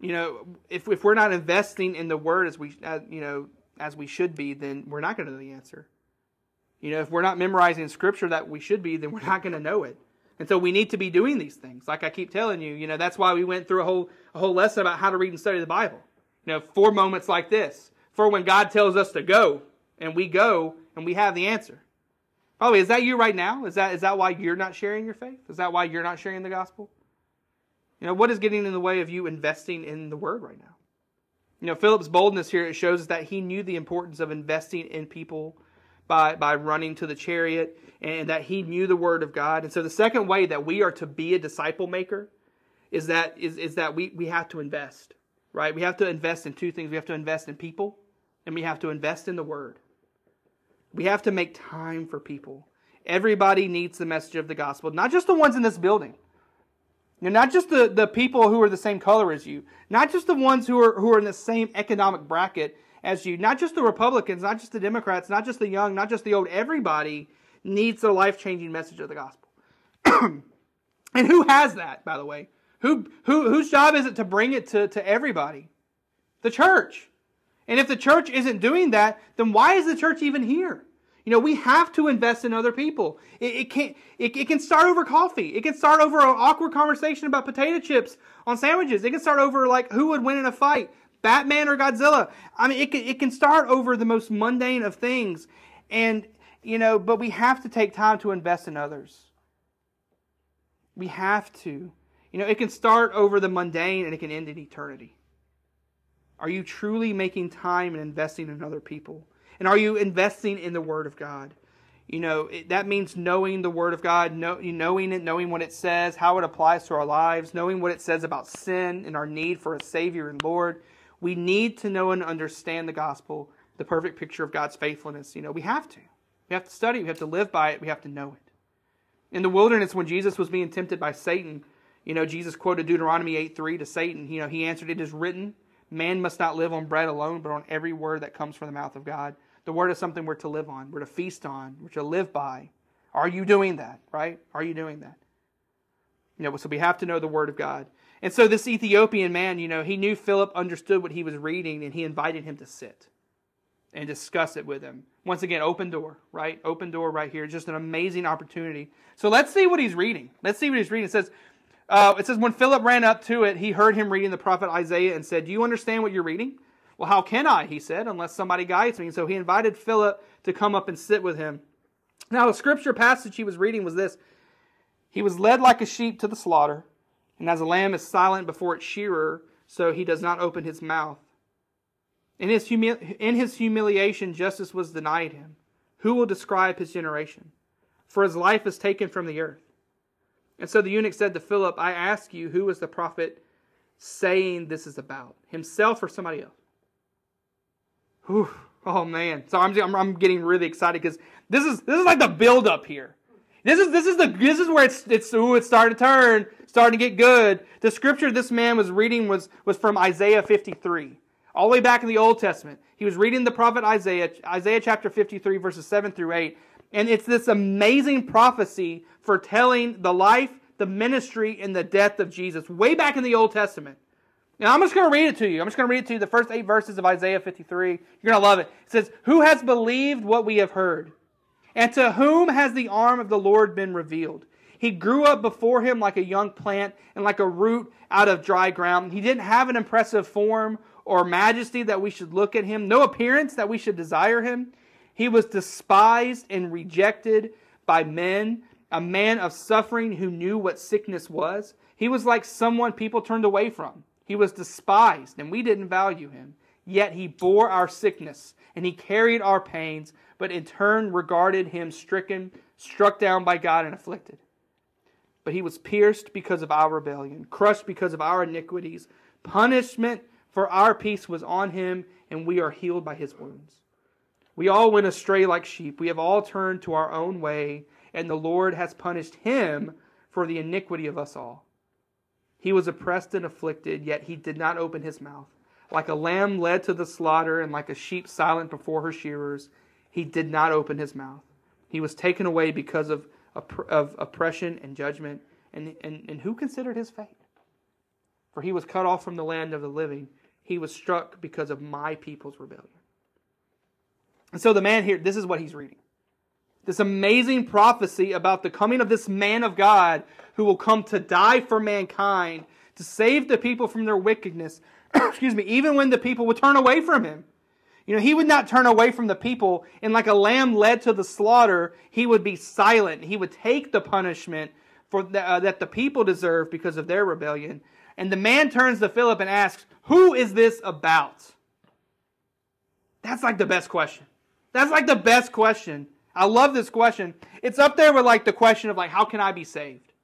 You know, if if we're not investing in the word as we as, you know as we should be, then we're not going to know the answer. You know, if we're not memorizing scripture that we should be, then we're not going to know it. And so we need to be doing these things. Like I keep telling you, you know, that's why we went through a whole a whole lesson about how to read and study the Bible. You know, for moments like this. For when God tells us to go and we go and we have the answer. Probably is that you right now? Is that is that why you're not sharing your faith? Is that why you're not sharing the gospel? You know, what is getting in the way of you investing in the word right now? You know, Philip's boldness here it shows that he knew the importance of investing in people by, by running to the chariot and that he knew the word of God. And so the second way that we are to be a disciple maker is that is, is that we, we have to invest. Right? We have to invest in two things. We have to invest in people and we have to invest in the word. We have to make time for people. Everybody needs the message of the gospel, not just the ones in this building. You know, not just the, the people who are the same color as you, not just the ones who are who are in the same economic bracket as you. Not just the Republicans, not just the Democrats, not just the young, not just the old. Everybody needs the life changing message of the gospel. and who has that, by the way? Who, who, whose job is it to bring it to, to everybody? The church. And if the church isn't doing that, then why is the church even here? You know, we have to invest in other people. It, it can it, it, can start over coffee. It can start over an awkward conversation about potato chips on sandwiches. It can start over like who would win in a fight. Batman or Godzilla. I mean, it can, it can start over the most mundane of things. And, you know, but we have to take time to invest in others. We have to. You know, it can start over the mundane and it can end in eternity. Are you truly making time and investing in other people? And are you investing in the Word of God? You know, it, that means knowing the Word of God, know, knowing it, knowing what it says, how it applies to our lives, knowing what it says about sin and our need for a Savior and Lord we need to know and understand the gospel, the perfect picture of God's faithfulness. You know, we have to. We have to study, we have to live by it, we have to know it. In the wilderness, when Jesus was being tempted by Satan, you know, Jesus quoted Deuteronomy 8 3 to Satan. You know, he answered, It is written, man must not live on bread alone, but on every word that comes from the mouth of God. The word is something we're to live on, we're to feast on, we're to live by. Are you doing that, right? Are you doing that? You know, so we have to know the word of God. And so this Ethiopian man, you know, he knew Philip understood what he was reading and he invited him to sit and discuss it with him. Once again, open door, right? Open door right here. Just an amazing opportunity. So let's see what he's reading. Let's see what he's reading. It says, uh, it says, when Philip ran up to it, he heard him reading the prophet Isaiah and said, Do you understand what you're reading? Well, how can I? He said, unless somebody guides me. And so he invited Philip to come up and sit with him. Now, the scripture passage he was reading was this He was led like a sheep to the slaughter, and as a lamb is silent before its shearer, so he does not open his mouth. In his, in his humiliation, justice was denied him. Who will describe his generation? For his life is taken from the earth. And so the eunuch said to Philip, I ask you, who is the prophet saying this is about? Himself or somebody else? Whew. Oh man. So I'm, I'm, I'm getting really excited because this is this is like the build up here. This is this is the this is where it's it's ooh, it's starting to turn, starting to get good. The scripture this man was reading was was from Isaiah 53 all the way back in the Old Testament. He was reading the prophet Isaiah, Isaiah chapter 53, verses 7 through 8. And it's this amazing prophecy foretelling the life, the ministry, and the death of Jesus way back in the Old Testament. Now, I'm just going to read it to you. I'm just going to read it to you, the first eight verses of Isaiah 53. You're going to love it. It says, Who has believed what we have heard? And to whom has the arm of the Lord been revealed? He grew up before him like a young plant and like a root out of dry ground. He didn't have an impressive form or majesty that we should look at him, no appearance that we should desire him. He was despised and rejected by men, a man of suffering who knew what sickness was. He was like someone people turned away from. He was despised, and we didn't value him. Yet he bore our sickness, and he carried our pains, but in turn regarded him stricken, struck down by God, and afflicted. But he was pierced because of our rebellion, crushed because of our iniquities. Punishment for our peace was on him, and we are healed by his wounds. We all went astray like sheep. We have all turned to our own way, and the Lord has punished him for the iniquity of us all. He was oppressed and afflicted, yet he did not open his mouth. Like a lamb led to the slaughter, and like a sheep silent before her shearers, he did not open his mouth. He was taken away because of, of oppression and judgment. And, and, and who considered his fate? For he was cut off from the land of the living he was struck because of my people's rebellion. And so the man here, this is what he's reading. This amazing prophecy about the coming of this man of God who will come to die for mankind, to save the people from their wickedness. Excuse me, even when the people would turn away from him. You know, he would not turn away from the people, and like a lamb led to the slaughter, he would be silent. He would take the punishment for the, uh, that the people deserve because of their rebellion. And the man turns to Philip and asks, Who is this about? That's like the best question. That's like the best question. I love this question. It's up there with like the question of like, how can I be saved?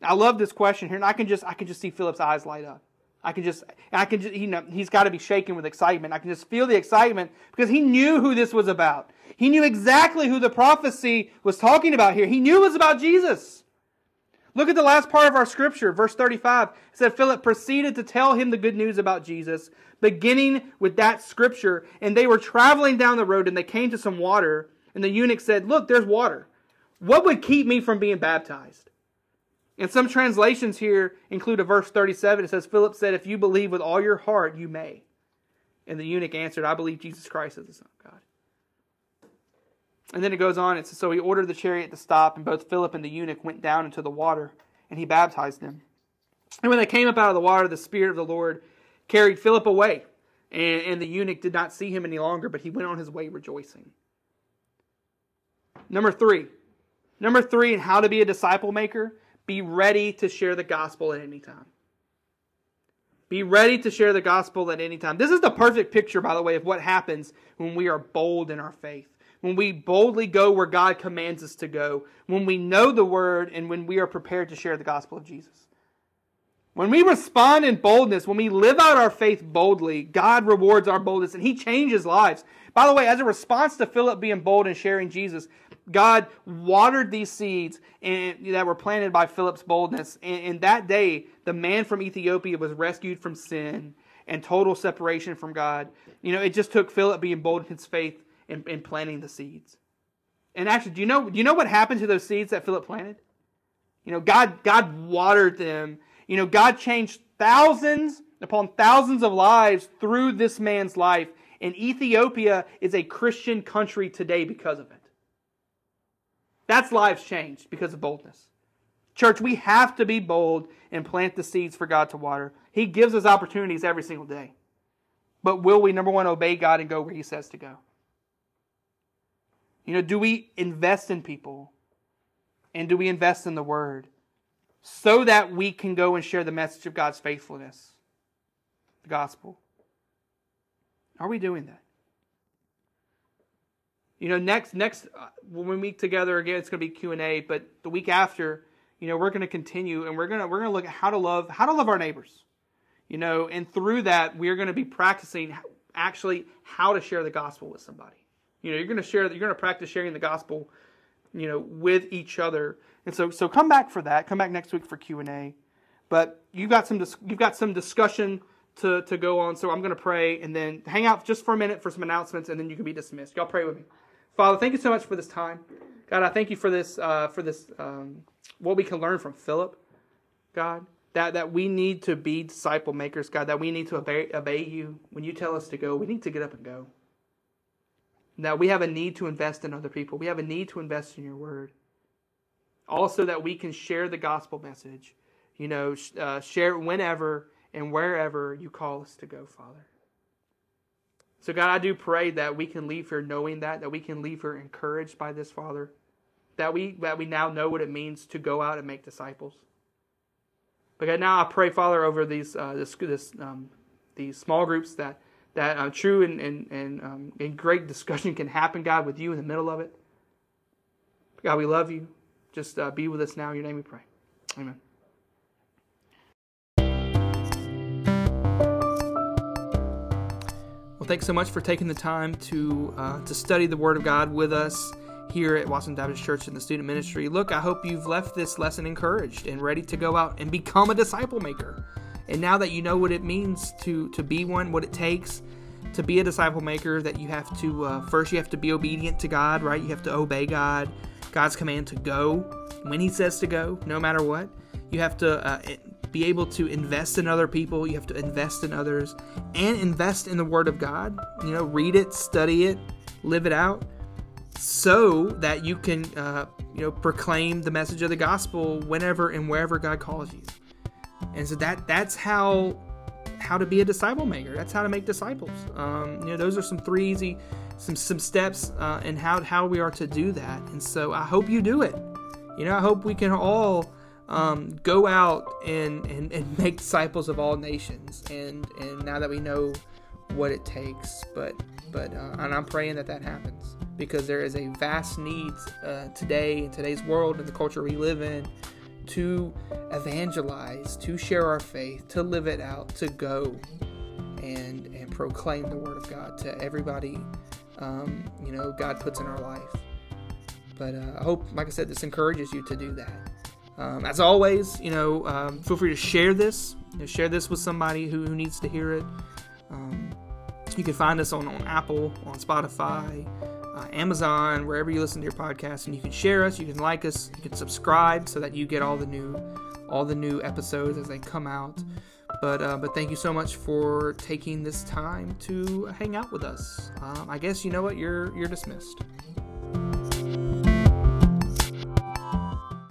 I love this question here, and I can just I can just see Philip's eyes light up. I can just I can just you know he's got to be shaking with excitement. I can just feel the excitement because he knew who this was about. He knew exactly who the prophecy was talking about here. He knew it was about Jesus. Look at the last part of our scripture, verse 35. It said Philip proceeded to tell him the good news about Jesus, beginning with that scripture. And they were traveling down the road and they came to some water. And the eunuch said, Look, there's water. What would keep me from being baptized? And some translations here include a verse 37. It says, Philip said, If you believe with all your heart, you may. And the eunuch answered, I believe Jesus Christ is the Son of God. And then it goes on. It says, So he ordered the chariot to stop, and both Philip and the eunuch went down into the water, and he baptized them. And when they came up out of the water, the Spirit of the Lord carried Philip away, and, and the eunuch did not see him any longer, but he went on his way rejoicing. Number three. Number three, and how to be a disciple maker be ready to share the gospel at any time. Be ready to share the gospel at any time. This is the perfect picture, by the way, of what happens when we are bold in our faith when we boldly go where God commands us to go, when we know the word, and when we are prepared to share the gospel of Jesus. When we respond in boldness, when we live out our faith boldly, God rewards our boldness and He changes lives. By the way, as a response to Philip being bold and sharing Jesus, God watered these seeds that were planted by Philip's boldness. And that day, the man from Ethiopia was rescued from sin and total separation from God. You know, it just took Philip being bold in his faith in, in planting the seeds. And actually, do you know do you know what happened to those seeds that Philip planted? You know, God God watered them You know, God changed thousands upon thousands of lives through this man's life, and Ethiopia is a Christian country today because of it. That's lives changed because of boldness. Church, we have to be bold and plant the seeds for God to water. He gives us opportunities every single day. But will we, number one, obey God and go where He says to go? You know, do we invest in people? And do we invest in the Word? So that we can go and share the message of God's faithfulness, the gospel. Are we doing that? You know, next next uh, when we meet together again, it's going to be Q and A. But the week after, you know, we're going to continue and we're going to we're to look at how to love how to love our neighbors. You know, and through that, we're going to be practicing actually how to share the gospel with somebody. You know, you're going to share you're going to practice sharing the gospel, you know, with each other. And so so come back for that. Come back next week for Q and A. But you've got some you've got some discussion to, to go on. So I'm going to pray and then hang out just for a minute for some announcements, and then you can be dismissed. Y'all pray with me. Father, thank you so much for this time. God, I thank you for this, uh, for this, um, what we can learn from Philip. God, that, that we need to be disciple makers, God, that we need to obey, obey you. When you tell us to go, we need to get up and go. That we have a need to invest in other people. We have a need to invest in your word. Also, that we can share the gospel message, you know, uh, share it whenever and wherever you call us to go, Father. So, God, I do pray that we can leave here knowing that, that we can leave here encouraged by this, Father, that we that we now know what it means to go out and make disciples. But God, now I pray, Father, over these uh, this, this um, these small groups that that uh, true and and and, um, and great discussion can happen, God, with you in the middle of it. God, we love you. Just uh, be with us now. In your name we pray. Amen. Thanks so much for taking the time to uh, to study the Word of God with us here at Watson Baptist Church in the student ministry. Look, I hope you've left this lesson encouraged and ready to go out and become a disciple maker. And now that you know what it means to to be one, what it takes to be a disciple maker, that you have to uh, first you have to be obedient to God, right? You have to obey God, God's command to go when He says to go, no matter what. You have to uh, be able to invest in other people. You have to invest in others and invest in the Word of God. You know, read it, study it, live it out, so that you can, uh, you know, proclaim the message of the gospel whenever and wherever God calls you. And so that that's how how to be a disciple maker. That's how to make disciples. Um, you know, those are some three easy, some some steps uh, and how how we are to do that. And so I hope you do it. You know, I hope we can all um, go out and, and, and make disciples of all nations. And, and now that we know what it takes, but but uh, and I'm praying that that happens because there is a vast need uh, today in today's world and the culture we live in to evangelize, to share our faith, to live it out, to go and and proclaim the word of God to everybody. Um, you know, God puts in our life. But uh, I hope, like I said, this encourages you to do that. Um, as always, you know, um, feel free to share this. You know, share this with somebody who, who needs to hear it. Um, you can find us on, on Apple, on Spotify, uh, Amazon, wherever you listen to your podcast, and you can share us. You can like us. You can subscribe so that you get all the new all the new episodes as they come out. But uh, but thank you so much for taking this time to hang out with us. Um, I guess you know what you're you're dismissed.